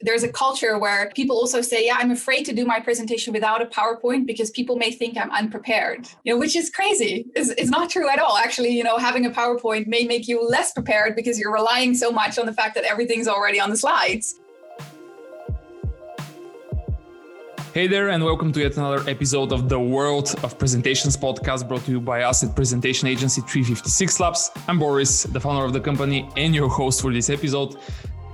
there's a culture where people also say, yeah, I'm afraid to do my presentation without a PowerPoint because people may think I'm unprepared, you know, which is crazy. It's, it's not true at all. Actually, you know, having a PowerPoint may make you less prepared because you're relying so much on the fact that everything's already on the slides. Hey there, and welcome to yet another episode of the World of Presentations podcast brought to you by us at Presentation Agency 356 Labs. I'm Boris, the founder of the company, and your host for this episode.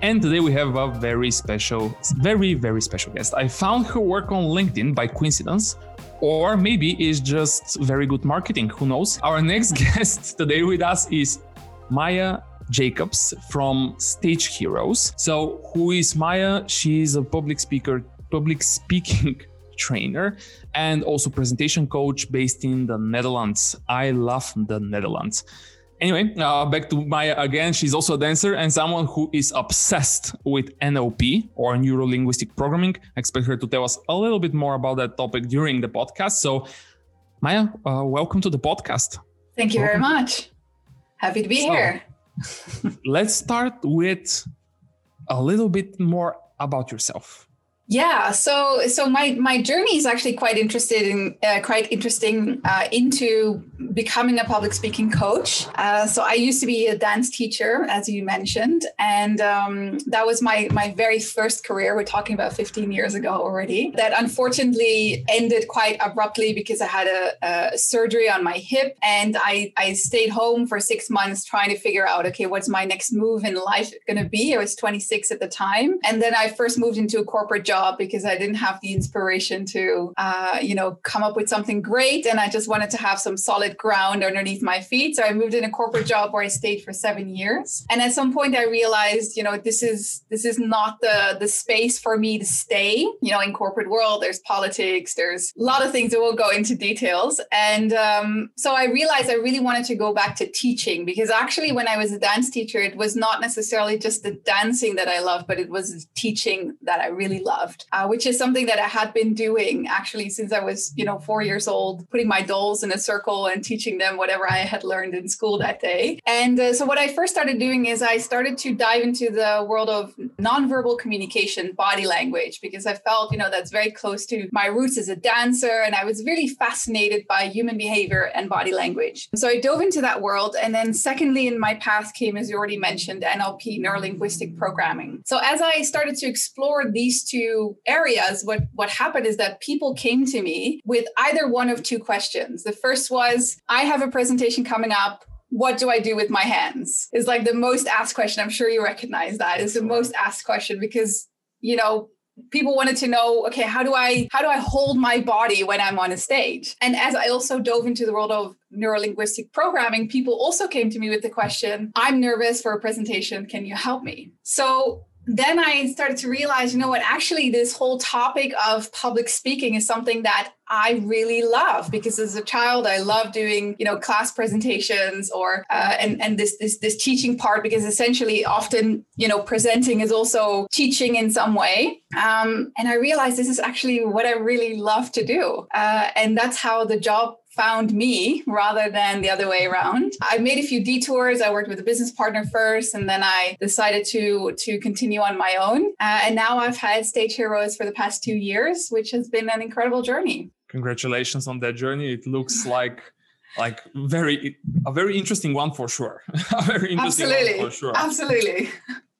And today we have a very special, very, very special guest. I found her work on LinkedIn by coincidence, or maybe it's just very good marketing. Who knows? Our next guest today with us is Maya Jacobs from Stage Heroes. So, who is Maya? She's a public speaker, public speaking trainer, and also presentation coach based in the Netherlands. I love the Netherlands. Anyway, uh, back to Maya again. She's also a dancer and someone who is obsessed with NLP or neuro linguistic programming. I expect her to tell us a little bit more about that topic during the podcast. So, Maya, uh, welcome to the podcast. Thank you welcome. very much. Happy to be so, here. let's start with a little bit more about yourself. Yeah, so so my my journey is actually quite interested in uh, quite interesting uh, into becoming a public speaking coach. Uh, so I used to be a dance teacher, as you mentioned, and um, that was my my very first career. We're talking about 15 years ago already. That unfortunately ended quite abruptly because I had a, a surgery on my hip, and I I stayed home for six months trying to figure out okay what's my next move in life going to be. I was 26 at the time, and then I first moved into a corporate job job because I didn't have the inspiration to, uh, you know, come up with something great. And I just wanted to have some solid ground underneath my feet. So I moved in a corporate job where I stayed for seven years. And at some point I realized, you know, this is this is not the the space for me to stay. You know, in corporate world, there's politics, there's a lot of things that will go into details. And um, so I realized I really wanted to go back to teaching because actually when I was a dance teacher, it was not necessarily just the dancing that I loved, but it was teaching that I really loved loved, uh, which is something that I had been doing actually since I was, you know, four years old, putting my dolls in a circle and teaching them whatever I had learned in school that day. And uh, so what I first started doing is I started to dive into the world of nonverbal communication, body language, because I felt, you know, that's very close to my roots as a dancer. And I was really fascinated by human behavior and body language. So I dove into that world. And then secondly, in my path came, as you already mentioned, NLP, neurolinguistic programming. So as I started to explore these two areas, what, what happened is that people came to me with either one of two questions. The first was, I have a presentation coming up what do I do with my hands? Is like the most asked question. I'm sure you recognize that. Is the most asked question because, you know, people wanted to know okay how do i how do i hold my body when i'm on a stage and as i also dove into the world of neurolinguistic programming people also came to me with the question i'm nervous for a presentation can you help me so then I started to realize, you know what, actually, this whole topic of public speaking is something that I really love because as a child, I love doing, you know, class presentations or uh, and and this this this teaching part because essentially, often, you know, presenting is also teaching in some way. Um, and I realized this is actually what I really love to do, uh, and that's how the job found me rather than the other way around. I made a few detours. I worked with a business partner first, and then I decided to to continue on my own. Uh, and now I've had Stage Heroes for the past two years, which has been an incredible journey. Congratulations on that journey. It looks like like very a very interesting one for sure. a very interesting Absolutely. one for sure. Absolutely.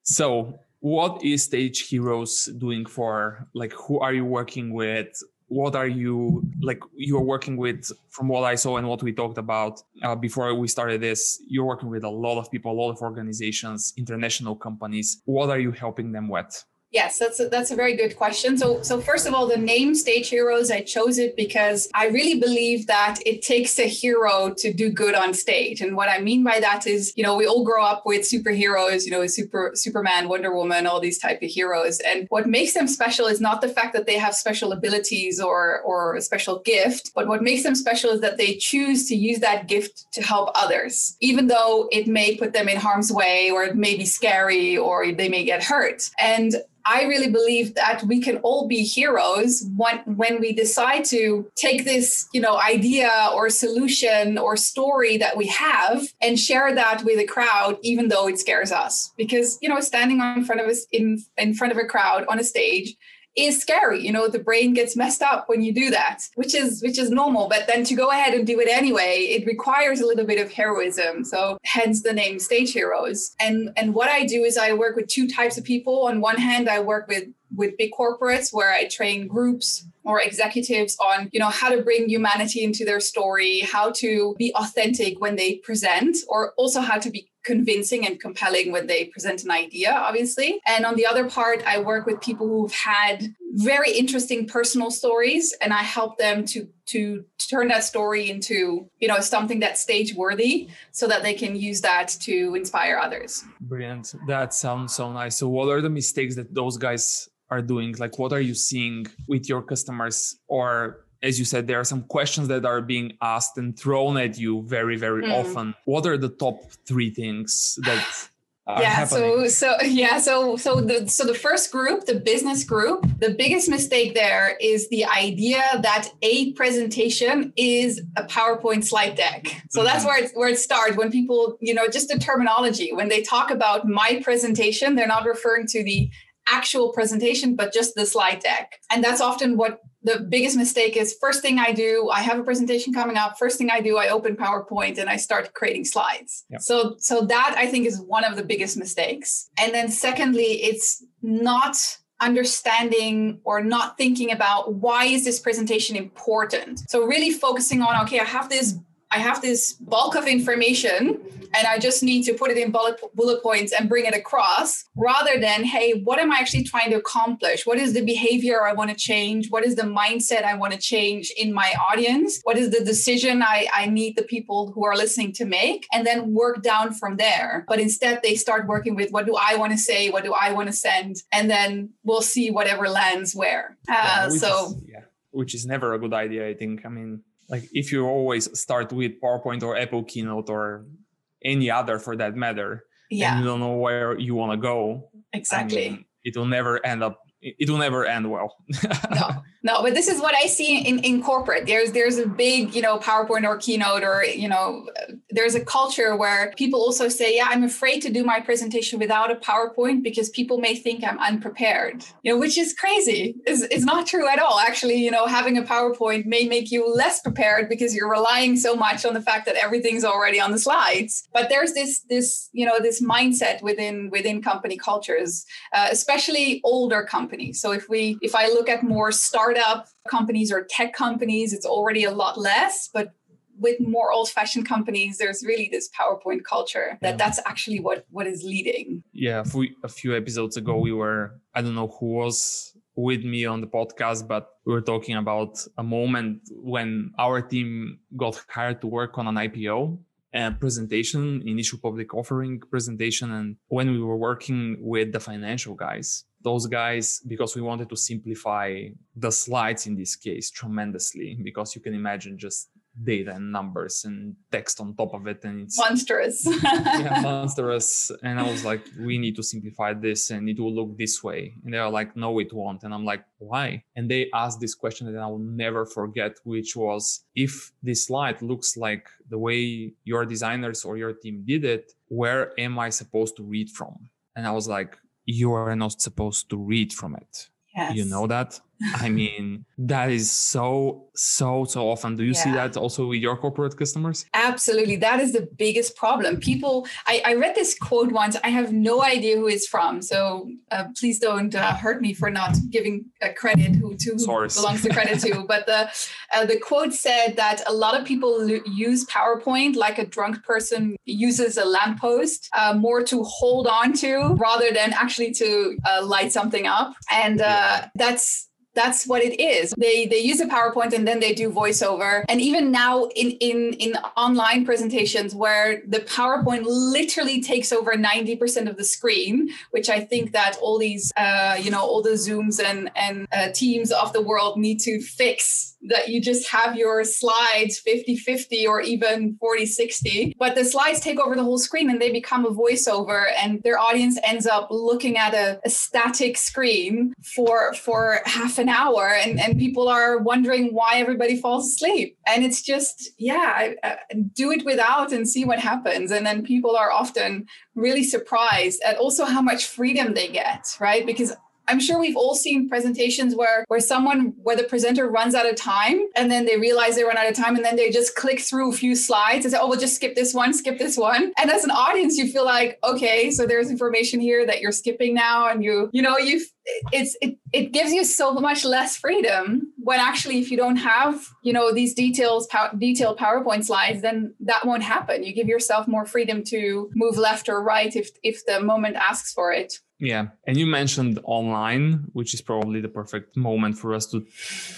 So what is stage heroes doing for like who are you working with what are you like you're working with from what i saw and what we talked about uh, before we started this you're working with a lot of people a lot of organizations international companies. What are you helping them with Yes, that's a, that's a very good question. So, so first of all, the name Stage Heroes, I chose it because I really believe that it takes a hero to do good on stage. And what I mean by that is, you know, we all grow up with superheroes, you know, super Superman, Wonder Woman, all these type of heroes. And what makes them special is not the fact that they have special abilities or or a special gift, but what makes them special is that they choose to use that gift to help others, even though it may put them in harm's way or it may be scary or they may get hurt. And I really believe that we can all be heroes when, when we decide to take this, you know, idea or solution or story that we have and share that with a crowd, even though it scares us. Because, you know, standing in front of us in, in front of a crowd on a stage is scary you know the brain gets messed up when you do that which is which is normal but then to go ahead and do it anyway it requires a little bit of heroism. So hence the name stage heroes. And and what i do is i work with two types of people. On one hand i work with with big corporates where I train groups or executives on, you know, how to bring humanity into their story, how to be authentic when they present, or also how to be convincing and compelling when they present an idea, obviously. And on the other part, I work with people who've had very interesting personal stories and I help them to to turn that story into, you know, something that's stage worthy so that they can use that to inspire others. Brilliant. That sounds so nice. So what are the mistakes that those guys are doing like what are you seeing with your customers or as you said there are some questions that are being asked and thrown at you very very mm. often what are the top three things that yeah happening? so so yeah so so the so the first group the business group the biggest mistake there is the idea that a presentation is a powerpoint slide deck so mm-hmm. that's where it, where it starts when people you know just the terminology when they talk about my presentation they're not referring to the actual presentation, but just the slide deck. And that's often what the biggest mistake is. First thing I do, I have a presentation coming up. First thing I do, I open PowerPoint and I start creating slides. Yep. So, so that I think is one of the biggest mistakes. And then secondly, it's not understanding or not thinking about why is this presentation important so really focusing on okay i have this I have this bulk of information and I just need to put it in bullet, bullet points and bring it across rather than, hey, what am I actually trying to accomplish? What is the behavior I want to change? What is the mindset I want to change in my audience? What is the decision I, I need the people who are listening to make? And then work down from there. But instead, they start working with what do I want to say? What do I want to send? And then we'll see whatever lands where. Uh, yeah, so, is, yeah, which is never a good idea, I think. I mean, like if you always start with PowerPoint or Apple Keynote or any other for that matter, yeah. and you don't know where you want to go, exactly, it will never end up. It will never end well. no, no, but this is what I see in, in corporate. There's there's a big, you know, PowerPoint or keynote or, you know, there's a culture where people also say, yeah, I'm afraid to do my presentation without a PowerPoint because people may think I'm unprepared, you know, which is crazy. It's, it's not true at all. Actually, you know, having a PowerPoint may make you less prepared because you're relying so much on the fact that everything's already on the slides. But there's this, this, you know, this mindset within, within company cultures, uh, especially older companies. So if we, if I look at more startup companies or tech companies, it's already a lot less. But with more old-fashioned companies, there's really this PowerPoint culture that yeah. that's actually what what is leading. Yeah, a few episodes ago, we were I don't know who was with me on the podcast, but we were talking about a moment when our team got hired to work on an IPO presentation, initial public offering presentation. And when we were working with the financial guys, those guys because we wanted to simplify the slides in this case tremendously because you can imagine just data and numbers and text on top of it and it's monstrous. Yeah monstrous. And i was like we need to simplify this and it will look this way. And they are like no it won't. And i'm like why? And they asked this question that i will never forget which was if this slide looks like the way your designers or your team did it where am i supposed to read from? And i was like you are not supposed to read from it. Yes. You know that? I mean, that is so, so, so often. Do you yeah. see that also with your corporate customers? Absolutely. That is the biggest problem. People, I, I read this quote once. I have no idea who it's from. So uh, please don't uh, hurt me for not giving a credit who to who belongs to credit to. But the, uh, the quote said that a lot of people use PowerPoint like a drunk person uses a lamppost uh, more to hold on to rather than actually to uh, light something up. And uh, yeah. that's that's what it is. They they use a powerpoint and then they do voiceover. And even now in in in online presentations where the powerpoint literally takes over 90% of the screen which i think that all these uh, you know all the zooms and and uh, teams of the world need to fix that you just have your slides 50 50 or even 40 60 but the slides take over the whole screen and they become a voiceover and their audience ends up looking at a, a static screen for for half an hour and and people are wondering why everybody falls asleep. And it's just yeah uh, do it without and see what happens. And then people are often really surprised at also how much freedom they get right? Because I'm sure we've all seen presentations where where someone where the presenter runs out of time and then they realize they run out of time and then they just click through a few slides and say, oh, we'll just skip this one, skip this one. And as an audience, you feel like, okay, so there's information here that you're skipping now, and you, you know, you it's it, it gives you so much less freedom when actually if you don't have you know these details pow- detailed powerpoint slides then that won't happen you give yourself more freedom to move left or right if if the moment asks for it yeah. And you mentioned online, which is probably the perfect moment for us to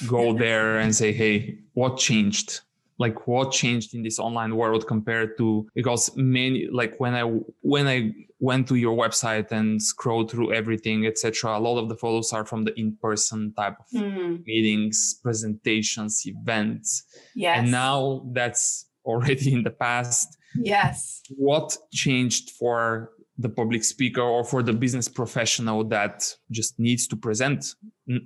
go there and say, hey, what changed? Like what changed in this online world compared to because many like when I when I went to your website and scrolled through everything, etc. A lot of the photos are from the in-person type of mm. meetings, presentations, events. Yes. And now that's already in the past. Yes. What changed for the public speaker or for the business professional that just needs to present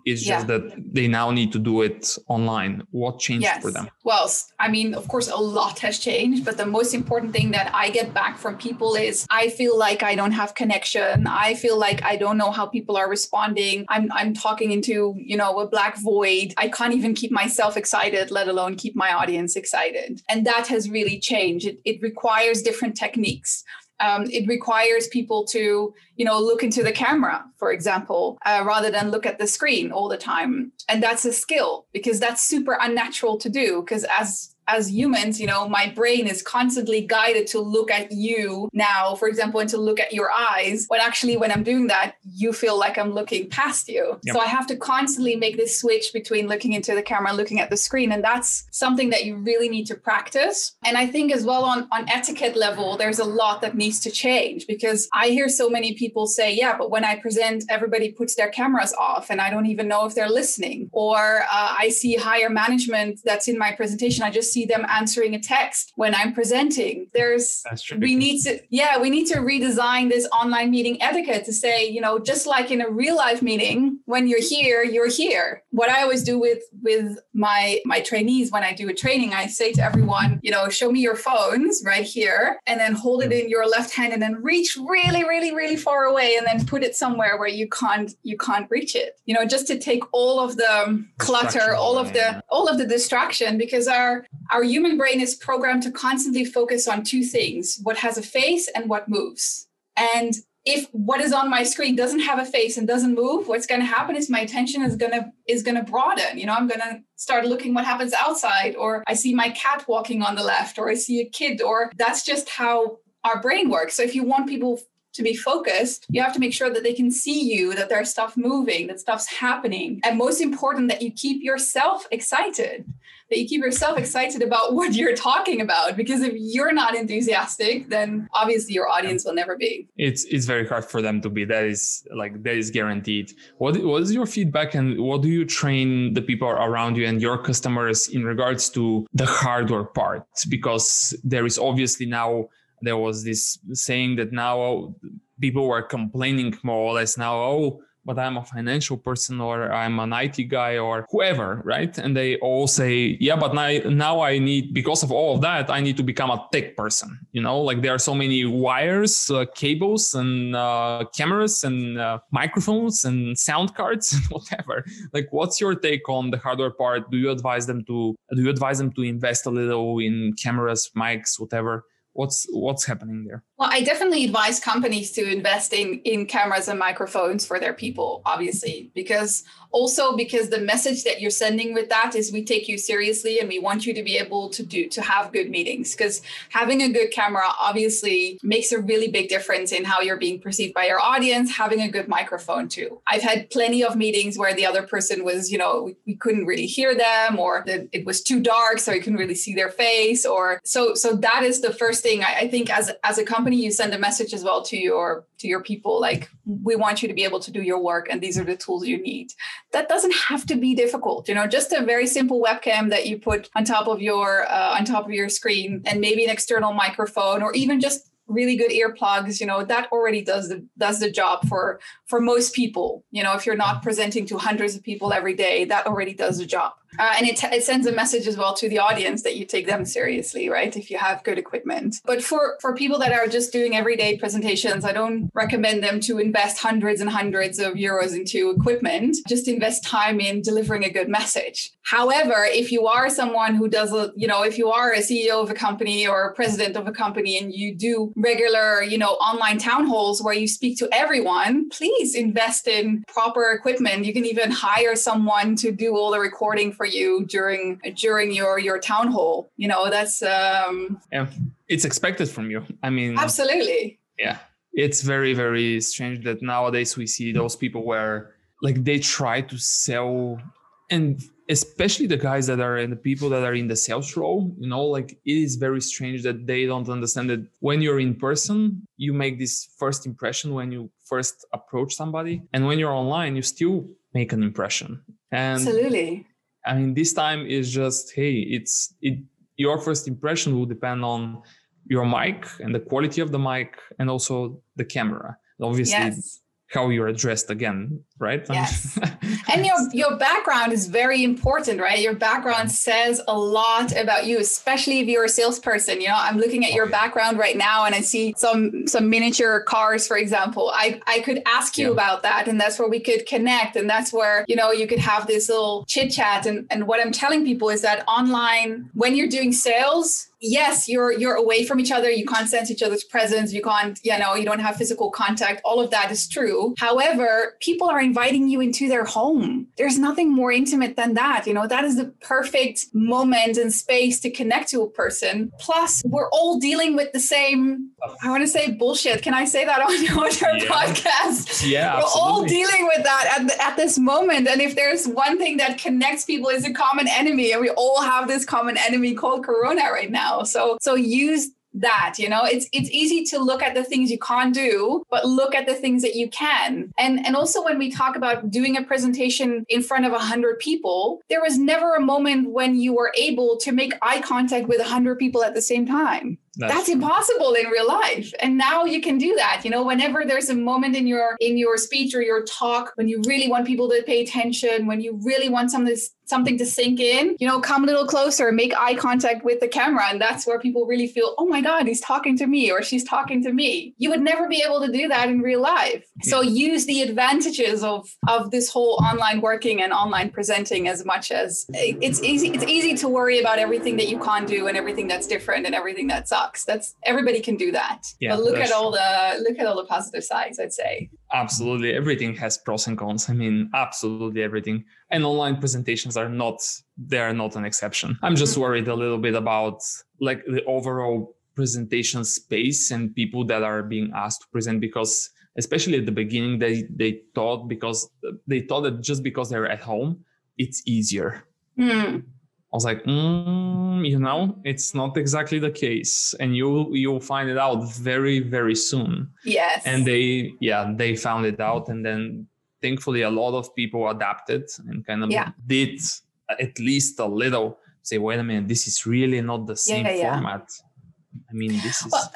it's just yeah. that they now need to do it online. What changed yes. for them? Well i mean of course a lot has changed but the most important thing that i get back from people is i feel like i don't have connection. I feel like i don't know how people are responding. I'm i'm talking into you know a black void. I can't even keep myself excited let alone keep my audience excited. And that has really changed. It, it requires different techniques um, it requires people to you know look into the camera for example uh, rather than look at the screen all the time. And that's a skill because that's super unnatural to do because as as humans, you know, my brain is constantly guided to look at you now, for example, and to look at your eyes. When actually, when I'm doing that, you feel like I'm looking past you. Yep. So I have to constantly make this switch between looking into the camera and looking at the screen. And that's something that you really need to practice. And I think as well on, on etiquette level, there's a lot that needs to change because I hear so many people say, yeah, but when I present, everybody puts their cameras off and I don't even know if they're listening. Or uh, I see higher management that's in my presentation. I just see see them answering a text when I'm presenting. There's we need to yeah, we need to redesign this online meeting etiquette to say, you know, just like in a real life meeting, when you're here, you're here. What I always do with with my my trainees when I do a training, I say to everyone, you know, show me your phones right here and then hold it in your left hand and then reach really really really far away and then put it somewhere where you can't you can't reach it. You know, just to take all of the clutter, all of the all of the distraction because our our human brain is programmed to constantly focus on two things what has a face and what moves. And if what is on my screen doesn't have a face and doesn't move what's going to happen is my attention is going to is going to broaden you know i'm going to start looking what happens outside or i see my cat walking on the left or i see a kid or that's just how our brain works so if you want people to be focused, you have to make sure that they can see you, that there's stuff moving, that stuff's happening. And most important, that you keep yourself excited, that you keep yourself excited about what you're talking about. Because if you're not enthusiastic, then obviously your audience will never be. It's it's very hard for them to be. That is like that is guaranteed. What what is your feedback and what do you train the people around you and your customers in regards to the hardware part? Because there is obviously now there was this saying that now people were complaining more or less now, oh, but I'm a financial person or I'm an IT guy or whoever, right? And they all say, yeah, but now, now I need, because of all of that, I need to become a tech person. You know, like there are so many wires, uh, cables, and uh, cameras and uh, microphones and sound cards and whatever. Like, what's your take on the hardware part? Do you advise them to, do you advise them to invest a little in cameras, mics, whatever? What's what's happening there? Well i definitely advise companies to invest in in cameras and microphones for their people obviously because also because the message that you're sending with that is we take you seriously and we want you to be able to do to have good meetings because having a good camera obviously makes a really big difference in how you're being perceived by your audience having a good microphone too. I've had plenty of meetings where the other person was you know we, we couldn't really hear them or the, it was too dark so you couldn't really see their face or so so that is the first thing I, I think as as a company you send a message as well to your to your people like we want you to be able to do your work and these are the tools you need. That doesn't have to be difficult you know just a very simple webcam that you put on top of your uh, on top of your screen and maybe an external microphone or even just really good earplugs you know that already does the does the job for for most people. You know if you're not presenting to hundreds of people every day that already does the job uh, and it, it sends a message as well to the audience that you take them seriously, right? If you have good equipment. But for, for people that are just doing everyday presentations, I don't recommend them to invest hundreds and hundreds of euros into equipment. Just invest time in delivering a good message. However, if you are someone who does, a, you know, if you are a CEO of a company or a president of a company and you do regular, you know, online town halls where you speak to everyone, please invest in proper equipment. You can even hire someone to do all the recording for you during during your your town hall you know that's um yeah it's expected from you. I mean absolutely. yeah it's very very strange that nowadays we see those people where like they try to sell and especially the guys that are and the people that are in the sales role you know like it is very strange that they don't understand that when you're in person you make this first impression when you first approach somebody and when you're online you still make an impression. And absolutely I mean, this time is just hey, it's it. Your first impression will depend on your mic and the quality of the mic and also the camera. Obviously, yes. how you're dressed again right? Yes. and your your background is very important, right? Your background says a lot about you, especially if you're a salesperson. You know, I'm looking at oh, your background right now and I see some some miniature cars, for example. I I could ask you yeah. about that, and that's where we could connect, and that's where you know you could have this little chit chat. And and what I'm telling people is that online, when you're doing sales, yes you're you're away from each other you can't sense each other's presence you can't you know you don't have physical contact all of that is true however people are inviting you into their home. There's nothing more intimate than that. You know, that is the perfect moment and space to connect to a person. Plus, we're all dealing with the same, I want to say bullshit. Can I say that on, your yeah. podcast? Yeah. We're absolutely. all dealing with that at, the, at this moment. And if there's one thing that connects people is a common enemy, and we all have this common enemy called Corona right now. So, so use that you know? It's it's easy to look at the things you can't do but look at the things that you can. And and also when we talk about doing a presentation in front of 100 people there was never a moment when you were able to make eye contact with 100 people at the same time. That's, that's impossible in real life. And now you can do that you know? Whenever there's a moment in your in your speech or your talk when you really want people to pay attention when you really want something something to sink in you know come a little closer make eye contact with the camera. And that's where people really feel oh my god he's talking to me or she's talking to me. You would never be able to do that in real life. Yeah. so use the advantages of of this whole online working and online presenting as much as it's easy it's easy to worry about everything that you can't do and everything that's different and everything that sucks. That's everybody can do that. Yeah, but look at all the look at all the positive sides i'd say absolutely everything has pros and cons i mean absolutely everything and online presentations are not they are not an exception i'm just mm-hmm. worried a little bit about like the overall presentation space and people that are being asked to present because especially at the beginning they they thought because they thought that just because they're at home it's easier mm. I was like, mm, you know, it's not exactly the case, and you you'll find it out very very soon. Yes. And they yeah they found it out, and then thankfully a lot of people adapted and kind of yeah. did at least a little say, wait a minute, this is really not the same yeah, yeah, format. I mean, this is. Well,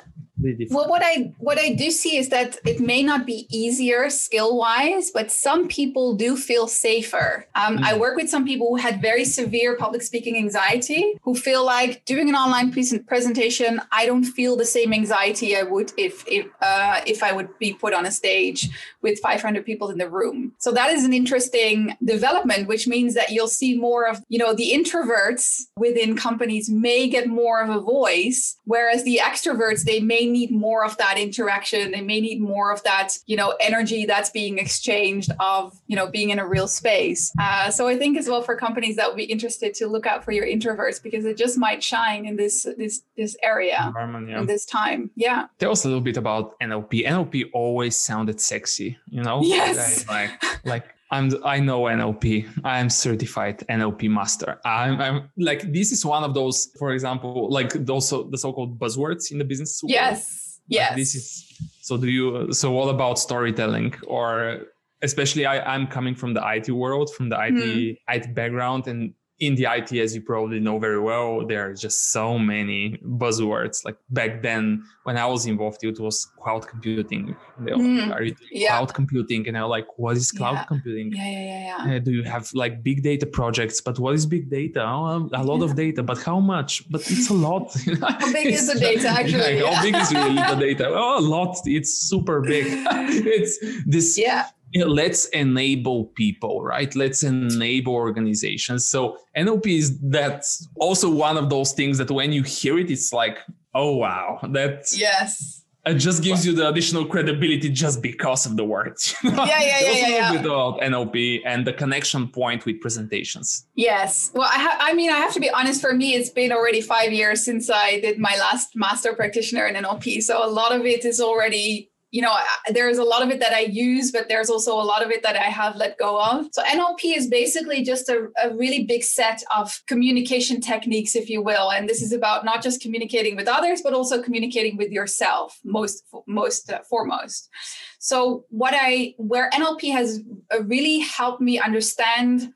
well what i what i do see is that it may not be easier skill wise but some people do feel safer. Um, mm-hmm. i work with some people who had very severe public speaking anxiety who feel like doing an online presentation i don't feel the same anxiety i would if if uh, if i would be put on a stage with 500 people in the room. So that is an interesting development which means that you'll see more of you know the introverts within companies may get more of a voice whereas the extroverts they may need more of that interaction. They may need more of that you know energy that's being exchanged of you know being in a real space. Uh, so i think as well for companies that would be interested to look out for your introverts because it just might shine in this this this area yeah. in this time. Yeah. Tell us a little bit about nlp nlp always sounded sexy you know? Yes. Like like I'm I know NLP. I am certified NLP master. I'm, I'm like this is one of those, for example, like those the so-called buzzwords in the business. World. Yes. Yes. this is so. Do you so what about storytelling or especially I, I'm coming from the IT world, from the IT mm. IT background, and in the IT, as you probably know very well, there are just so many buzzwords. Like back then, when I was involved, it was cloud computing. Mm, are you yeah. cloud computing? And I was like, what is cloud yeah. computing? Yeah, yeah, yeah, yeah. Uh, do you have like big data projects? But what is big data? Oh, a lot yeah. of data, but how much? But it's a lot. how big is the data actually? how big is really the data? Oh, a lot. It's super big. it's this. Yeah let's enable people, right? Let's enable organizations. So NLP is that's also one of those things that when you hear it, it's like, oh wow, that yes. It just gives you the additional credibility just because of the words. yeah, yeah, yeah, yeah. yeah, bit about NLP and the connection point with presentations. Yes. Well, I, ha- I mean, I have to be honest. For me, it's been already five years since I did my last master practitioner in NLP. So a lot of it is already you know, there's a lot of it that I use, but there's also a lot of it that I have let go of. So NLP is basically just a, a really big set of communication techniques, if you will. And this is about not just communicating with others, but also communicating with yourself, most most uh, foremost. So what I where NLP has uh, really helped me understand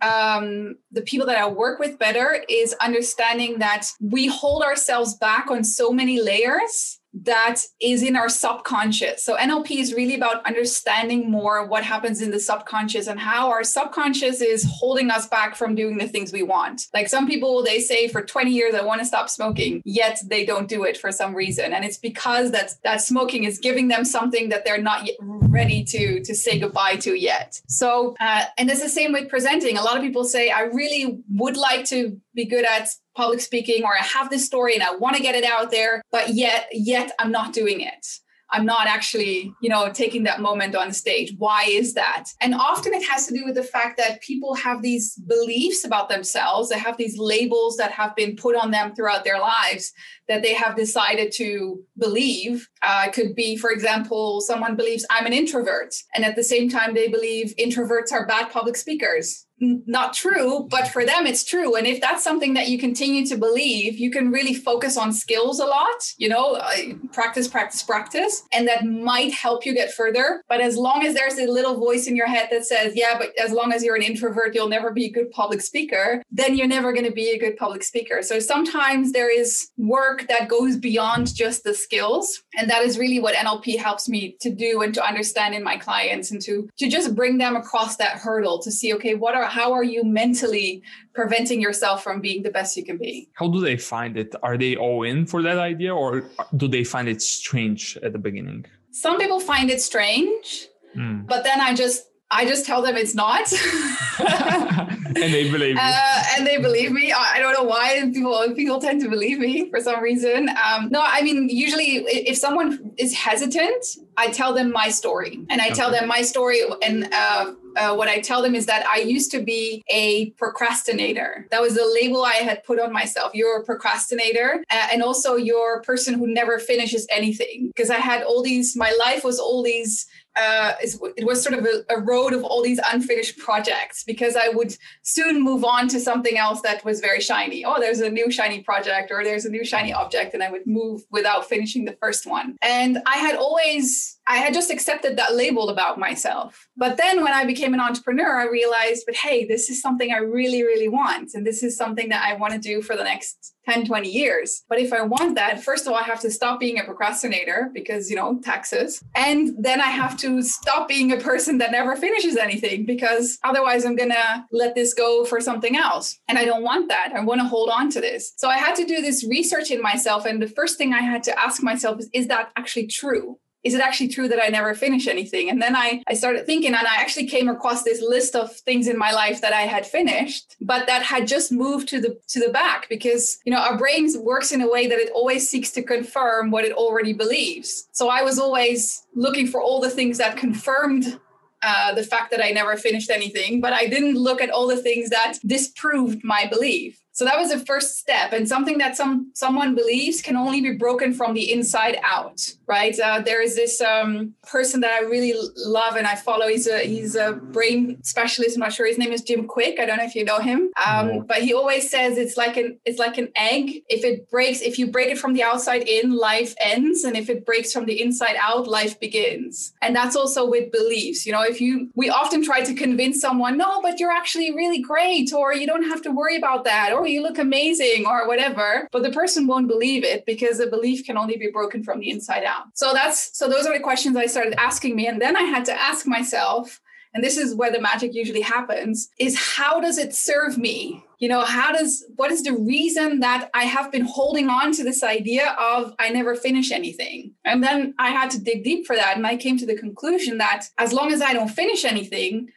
um, the people that I work with better is understanding that we hold ourselves back on so many layers that is in our subconscious. So NLP is really about understanding more what happens in the subconscious and how our subconscious is holding us back from doing the things we want. Like some people they say for 20 years I want to stop smoking, yet they don't do it for some reason. And it's because that that smoking is giving them something that they're not yet ready to to say goodbye to yet. So uh, and it's the same with presenting. A lot of people say I really would like to be good at public speaking or I have this story and I want to get it out there, but yet yet I'm not doing it. I'm not actually, you know, taking that moment on stage. Why is that? And often it has to do with the fact that people have these beliefs about themselves. They have these labels that have been put on them throughout their lives that they have decided to believe. Uh, could be, for example, someone believes I'm an introvert, and at the same time, they believe introverts are bad public speakers not true, but for them it's true. And if that's something that you continue to believe, you can really focus on skills a lot, you know, uh, practice, practice, practice, and that might help you get further. But as long as there's a little voice in your head that says, yeah, but as long as you're an introvert, you'll never be a good public speaker, then you're never going to be a good public speaker. So sometimes there is work that goes beyond just the skills. And that is really what NLP helps me to do and to understand in my clients and to, to just bring them across that hurdle to see, okay, what are how are you mentally preventing yourself from being the best you can be how do they find it are they all in for that idea or do they find it strange at the beginning some people find it strange mm. but then i just I just tell them it's not. and they believe uh, and they believe me. I don't know why people people tend to believe me for some reason. Um, no, I mean usually if someone is hesitant, I tell them my story, and I okay. tell them my story, and uh, uh, what I tell them is that I used to be a procrastinator. That was the label I had put on myself. You're a procrastinator, uh, and also you're a person who never finishes anything. Because I had all these, my life was all these uh, it was sort of a, a, road of all these unfinished projects because I would soon move on to something else that was very shiny. Oh, there's a new shiny project or there's a new shiny object, and I would move without finishing the first one. And I had always I had just accepted that label about myself. But then when I became an entrepreneur, I realized, but hey, this is something I really, really want. And this is something that I want to do for the next 10, 20 years. But if I want that, first of all, I have to stop being a procrastinator because, you know, taxes. And then I have to stop being a person that never finishes anything because otherwise I'm going to let this go for something else. And I don't want that. I want to hold on to this. So I had to do this research in myself. And the first thing I had to ask myself is, is that actually true? Is it actually true that I never finish anything? And then I, I started thinking, and I actually came across this list of things in my life that I had finished, but that had just moved to the to the back because you know our brains works in a way that it always seeks to confirm what it already believes. So I was always looking for all the things that confirmed uh, the fact that I never finished anything, but I didn't look at all the things that disproved my belief. So that was the first step, and something that some someone believes can only be broken from the inside out, right? Uh, there is this um, person that I really love and I follow. He's a he's a brain specialist. I'm not sure his name is Jim Kwik. I don't know if you know him, um, no. but he always says it's like an it's like an egg. If it breaks, if you break it from the outside in, life ends, and if it breaks from the inside out, life begins. And that's also with beliefs. You know, if you we often try to convince someone, no, but you're actually really great, or you don't have to worry about that, or oh, you look amazing or whatever. But the person won't believe it because the belief can only be broken from the inside out. So that's so those are the questions I started asking me. And then I had to ask myself, and this is where the magic usually happens, is how does it serve me? You know, how does what is the reason that I have been holding on to this idea of I never finish anything? And then I had to dig deep for that. And I came to the conclusion that as long as I don't finish anything,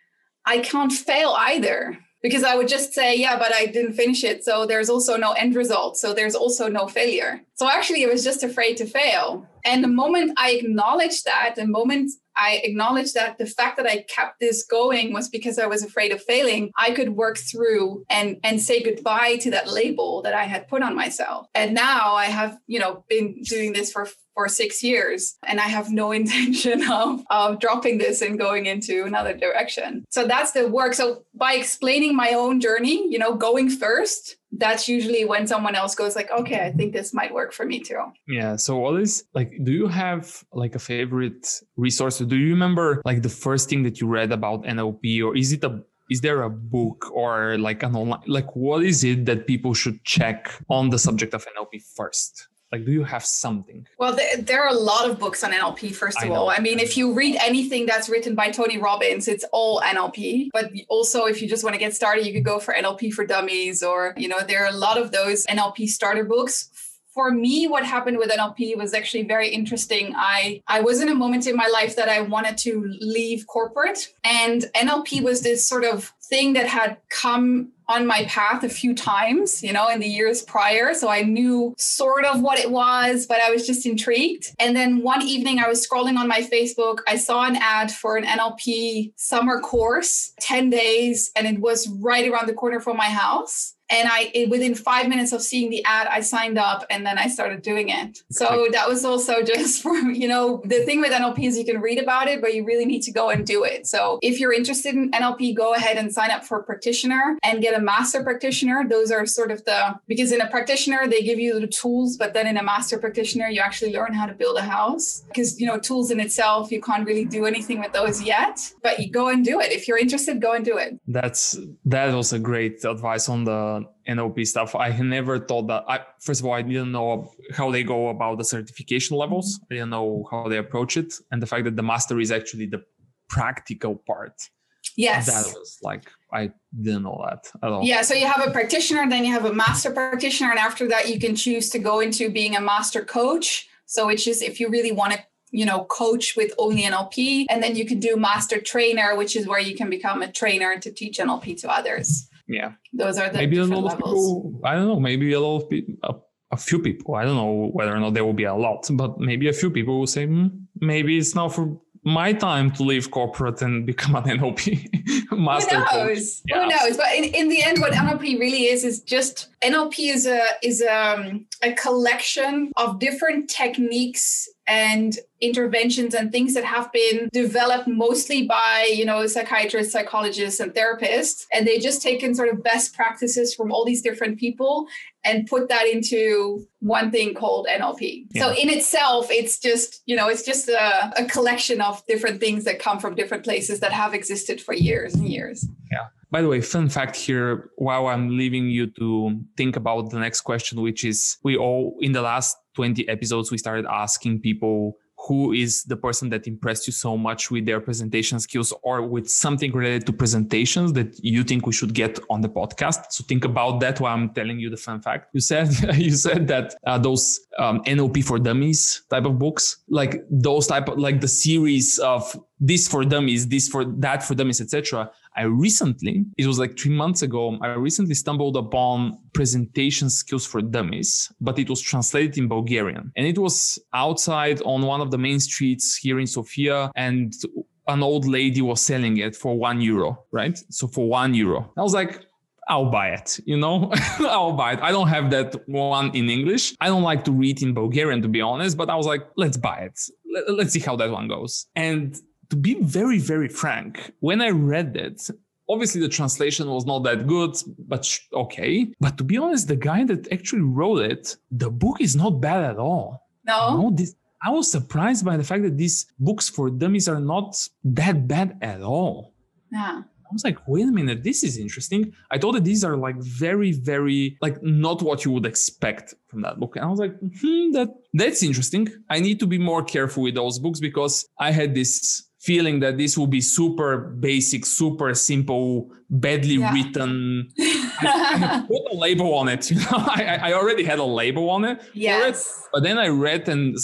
I can't fail either because I would just say, yeah, but I didn't finish it. So there's also no end result. So there's also no failure. So actually, I was just afraid to fail. And the moment I acknowledged that, the moment I acknowledge that the fact that I kept this going was because I was afraid of failing, I could work through and and say goodbye to that label that I had put on myself. And now I have, you know, been doing this for for six years and I have no intention of, of dropping this and going into another direction. So that's the work. So by explaining my own journey, you know, going first, that's usually when someone else goes like, okay, I think this might work for me too. Yeah. So what is like, do you have like a favorite resource? Do you remember like the first thing that you read about NLP or is it a is there a book or like an online like what is it that people should check on the subject of nlp first like do you have something? Well there, there are a lot of books on nlp first of I all i mean if you read anything that's written by tony robbins it's all nlp but also if you just want to get started you could go for nlp for dummies or you know there are a lot of those nlp starter books for me what happened with nlp was actually very interesting i i was in a moment in my life that i wanted to leave corporate and nlp was this sort of thing that had come on my path a few times, you know, in the years prior. So I knew sort of what it was, but I was just intrigued. And then one evening I was scrolling on my Facebook. I saw an ad for an NLP summer course, 10 days, and it was right around the corner from my house and I it, within five minutes of seeing the ad, I signed up and then I started doing it. So that was also just for you know the thing with NLP is you can read about it, but you really need to go and do it. So if you're interested in NLP, go ahead and sign up for a practitioner and get a master practitioner. Those are sort of the because in a practitioner they give you the tools, but then in a master practitioner you actually learn how to build a house because you know tools in itself you can't really do anything with those yet. But you go and do it if you're interested. Go and do it. That's that was a great advice on the NLP stuff. I never thought that. I first of all, I didn't know how they go about the certification levels. I didn't know how they approach it, and the fact that the master is actually the practical part. Yes, that was like I didn't know that at all. Yeah, so you have a practitioner, then you have a master practitioner, and after that, you can choose to go into being a master coach. So, which is if you really want to you know coach with only NLP and then you can do master trainer which is where you can become a trainer to teach NLP to others yeah those are the maybe a lot levels. of people i don't know maybe a lot of people a, a, few people i don't know whether or not there will be a lot but maybe a few people will say mm, maybe it's now for my time to leave corporate and become an NLP master. Who knows? Yeah. Who knows? But in, in the end, what NLP really is is just NLP is a is a, um, a collection of different techniques and interventions and things that have been developed mostly by you know psychiatrists psychologists and therapists. And they just taken sort of best practices from all these different people and put that into one thing called nlp yeah. so in itself it's just you know it's just a, a collection of different things that come from different places that have existed for years and years. Yeah. By the way, fun fact here, while I'm leaving you to think about the next question, which is we all, in the last 20 episodes, we started asking people who is the person that impressed you so much with their presentation skills or with something related to presentations that you think we should get on the podcast. So think about that while i'm telling you the fun fact. You said you said that uh, those um, nlp for dummies type of books like those type of like the series of this for dummies this for that for dummies etc I recently, it was like three months ago, I recently stumbled upon presentation skills for dummies, but it was translated in Bulgarian. And it was outside on one of the main streets here in Sofia. And an old lady was selling it for one euro, right? So for one euro, I was like, I'll buy it, you know? I'll buy it. I don't have that one in English. I don't like to read in Bulgarian, to be honest, but I was like, let's buy it. Let's see how that one goes. And to be very, very frank, when I read it, obviously the translation was not that good, but sh- okay. But to be honest, the guy that actually wrote it, the book is not bad at all. No. Know, this, I was surprised by the fact that these books for dummies are not that bad at all. Yeah. I was like, wait a minute, this is interesting. I thought that these are like very, very like not what you would expect from that book. And I was like, hmm, that that's interesting. I need to be more careful with those books because I had this feeling that this will be super basic, super simple, badly yeah. written. I, I put a label on it. You know, I, I already had a label on it. Yes. But then I read and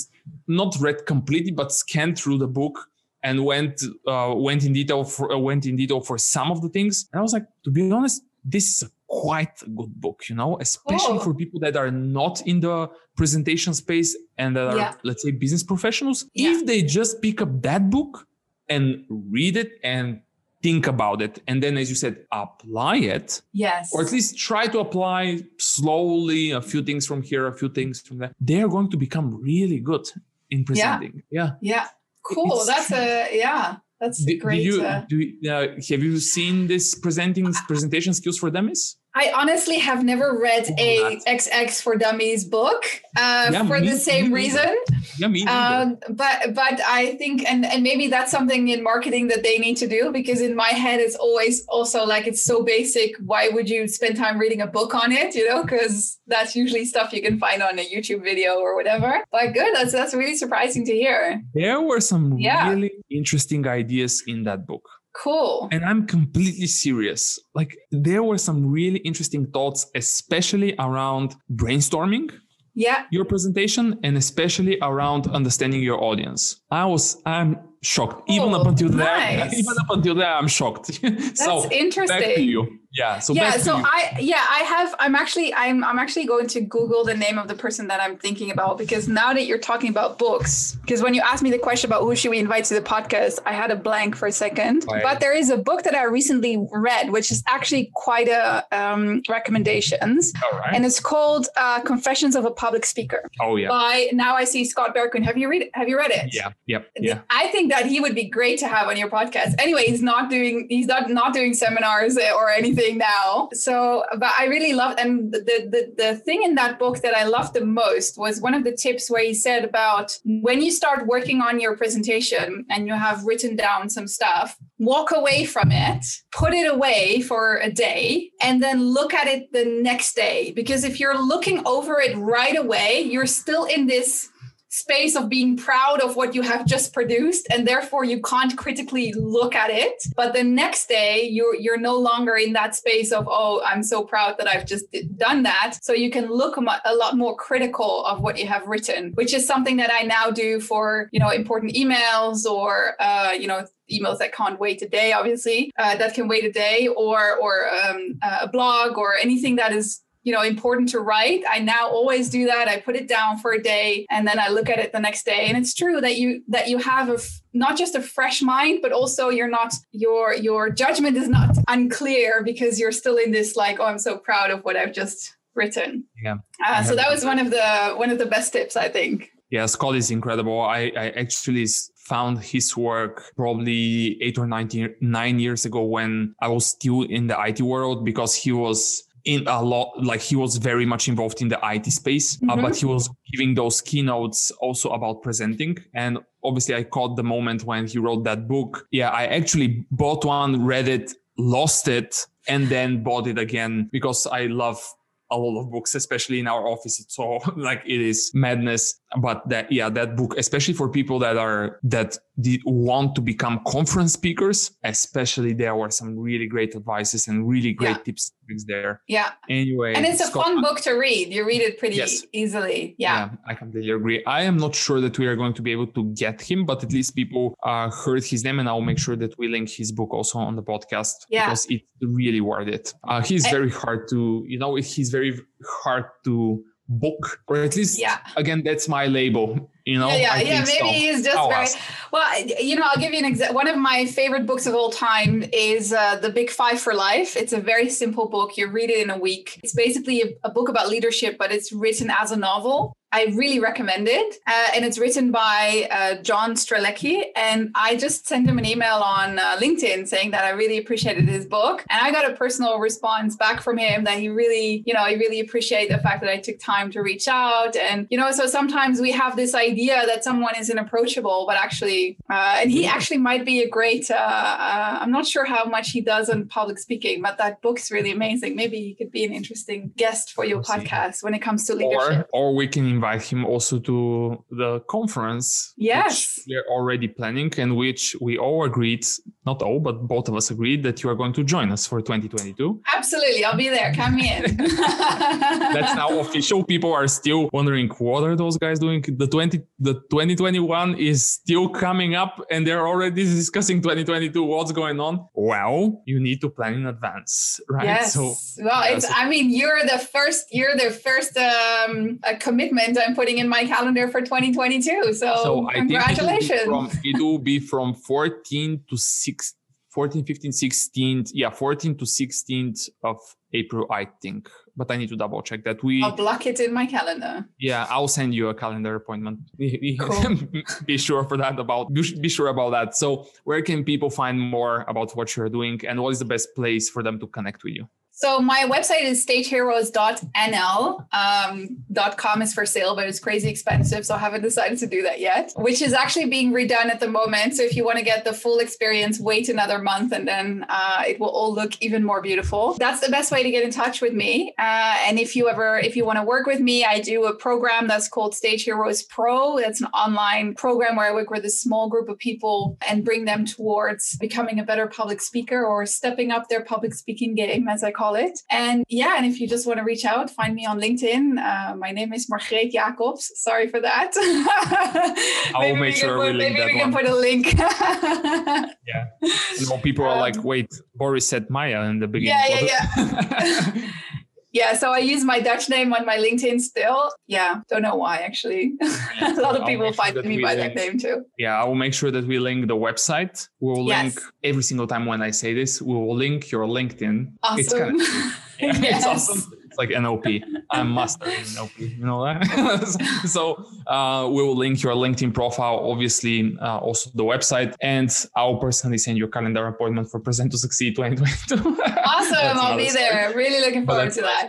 not read completely, but scanned through the book and went uh, went in detail for uh, went in detail for some of the things. And I was like, to be honest, this is a quite a good book, you know, especially oh. for people that are not in the presentation space and that are, yeah. let's say, business professionals. Yeah. If they just pick up that book, and read it and think about it. And then as you said apply it. Yes. Or at least try to apply slowly a few things from here a few things from there. They're going to become really good in presenting. Yeah. Yeah, yeah. cool. It's that's true. a yeah. That's did, great did you, uh, do you, uh, have you seen this presenting presentation skills for dummies I honestly have never read a XX for Dummies book uh, yeah, for me, the same reason. Yeah, me um, but but I think and and maybe that's something in marketing that they need to do because in my head it's always also like it's so basic. Why would you spend time reading a book on it? You know, because that's usually stuff you can find on a YouTube video or whatever. But good, that's that's really surprising to hear. There were some yeah. really interesting ideas in that book. Cool. And I'm completely serious. Like there were some really interesting thoughts, especially around brainstorming. Yeah. Your presentation and especially around understanding your audience. I was I'm shocked. Oh, even up oh, until nice. there, even up until there, I'm shocked. That's so, interesting. Back to you yeah so yeah so i yeah i have i'm actually i'm i'm actually going to google the name of the person that i'm thinking about because now that you're talking about books because when you asked me the question about who should we invite to the podcast i had a blank for a second. Right. but there is a book that i recently read which is actually quite a um, recommendations and it's called uh, confessions of a public speaker oh yeah. by now i see scott berkun have you read it have you read it? Yeah yep yeah. I think that he would be great to have on your podcast. Anyway he's not doing he's not not doing seminars or anything now. So, but I really loved, and the, the, the thing in that book that I loved the most was one of the tips where he said about when you start working on your presentation and you have written down some stuff, walk away from it, put it away for a day, and then look at it the next day. Because if you're looking over it right away, you're still in this space of being proud of what you have just produced and therefore you can't critically look at it. But the next day you're you're no longer in that space of oh i'm so proud that i've just done that. So you can look a lot more critical of what you have written which is something that i now do for you know important emails or uh, you know emails that can't wait a day obviously uh, that can wait a day or or um, a blog or anything that is you know important to write. I now always do that. I put it down for a day and then i look at it the next day. And it's true that you that you have a f- not just a fresh mind but also you're not your your judgment is not unclear because you're still in this like oh i'm so proud of what i've just written. Yeah. Uh, so that was one of the one of the best tips i think. Yeah, Scott is incredible. I, I actually found his work probably eight or nine, nine years ago when I was still in the IT world because he was in a lot like he was very much involved in the IT space, mm-hmm. uh, but he was giving those keynotes also about presenting. And obviously, I caught the moment when he wrote that book. Yeah, I actually bought one, read it, lost it, and then bought it again because I love a lot of books, especially in our office. It's so like it is madness. But that, yeah, that book, especially for people that are, that want to become conference speakers, especially there were some really great advices and really great yeah. tips there. Yeah. Anyway. And it's a Scott, fun book to read. You read it pretty yes. easily. Yeah. yeah. I completely agree. I am not sure that we are going to be able to get him, but at least people uh, heard his name and I'll make sure that we link his book also on the podcast yeah. because it's really worth it. Uh, he's very hard to, you know, he's very hard to book or at least yeah. again that's my label you know? Yeah yeah, yeah maybe so. he's just very well you know i'll give you an example one of my favorite books of all time is uh, the big five for life. It's a very simple book. You read it in a week. It's basically a, a book about leadership but it's written as a novel I really recommend it. Uh, and it's written by uh, John Strelecki. And I just sent him an email on uh, LinkedIn saying that I really appreciated his book. And I got a personal response back from him that he really, you know, I really appreciate the fact that I took time to reach out. And, you know, so sometimes we have this idea that someone is inapproachable, but actually, uh, and he actually might be a great, uh, uh, I'm not sure how much he does on public speaking, but that book's really amazing. Maybe he could be an interesting guest for your podcast when it comes to leadership. Or, or we can invite him also to the conference. Yes. we're already planning and which we all agreed, not all, but both of us agreed that you are going to join us for 2022. Absolutely. I'll be there. Come in. That's now official. People are still wondering what are those guys doing? The 20 the 2021 is still coming up and they're already discussing 2022. What's going on? Well, you need to plan in advance, right? Yes. So well, it's I mean, you're the first, you're the first um a commitment I'm putting in my calendar for 2022. So, so congratulations. It will, from, it will be from 14 to 6, 14, 15, 16, yeah, 14 to 16th of April, I think. But I need to double check that. We I'll block it in my calendar. Yeah, I'll send you a calendar appointment. Cool. be sure for that about be sure about that. So where can people find more about what you're doing and what is the best place for them to connect with you? So my website is stageheroes.nl. Um, .com is for sale, but it's crazy expensive, so I haven't decided to do that yet. Which is actually being redone at the moment. So if you want to get the full experience, wait another month, and then uh, it will all look even more beautiful. That's the best way to get in touch with me. Uh, and if you ever, if you want to work with me, I do a program that's called Stage Heroes Pro. That's an online program where I work with a small group of people and bring them towards becoming a better public speaker or stepping up their public speaking game, as I call call it. And yeah, and if you just want to reach out, find me on LinkedIn. Uh, my name is Margreet Jacobs. Sorry for that. I will make sure we, put, link maybe we can put a link. yeah. You know, people are um, like, wait, Boris said Maya in the beginning. Yeah, yeah, yeah. Yeah, so I use my Dutch name on my LinkedIn still. Yeah, don't know why actually. a lot of people find sure me by link, that name too. Yeah, I will make sure that we link the website. We will yes. link every single time when I say this. We will link your LinkedIn. Awesome. It's, kind of, yeah, yes. it's awesome it's like an OP. I'm mastering OP, You know that. so uh, we will link your LinkedIn profile, obviously, uh, also the website, and I'll personally send you a calendar appointment for Present to Succeed 2022. awesome! I'll be story. there. Really looking forward to that.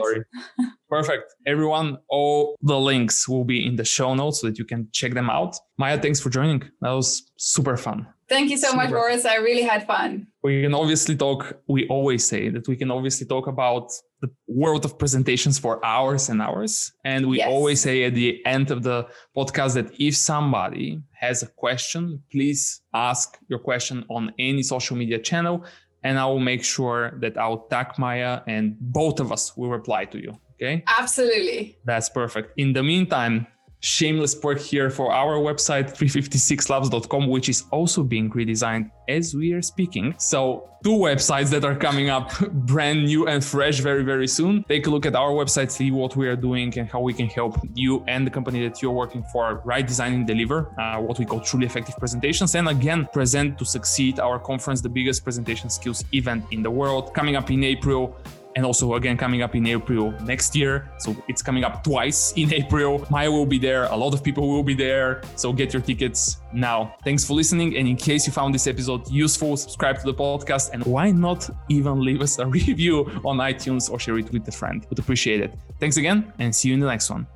Perfect. Everyone, all the links will be in the show notes so that you can check them out. Maya, thanks for joining. That was super fun. Thank you so Super. much, Boris. I really had fun. We can obviously talk, we always say that we can obviously talk about the world of presentations for hours and hours. And we yes. always say at the end of the podcast that if somebody has a question, please ask your question on any social media channel. And I will make sure that I'll tag Maya and both of us will reply to you. Okay. Absolutely. That's perfect. In the meantime, shameless plug here for our website 356labs.com which is also being redesigned as we are speaking. So two websites that are coming up brand new and fresh very very soon. Take a look at our website see what we are doing and how we can help you and the company that you're working for right design and deliver uh, what we call truly effective presentations. And again present to succeed our conference the biggest presentation skills event in the world. Coming up in april and also again coming up in April next year. So it's coming up twice in April. Maya will be there. A lot of people will be there. So get your tickets now. Thanks for listening. And in case you found this episode useful, subscribe to the podcast and why not even leave us a review on iTunes or share it with a friend? Would appreciate it. Thanks again and see you in the next one.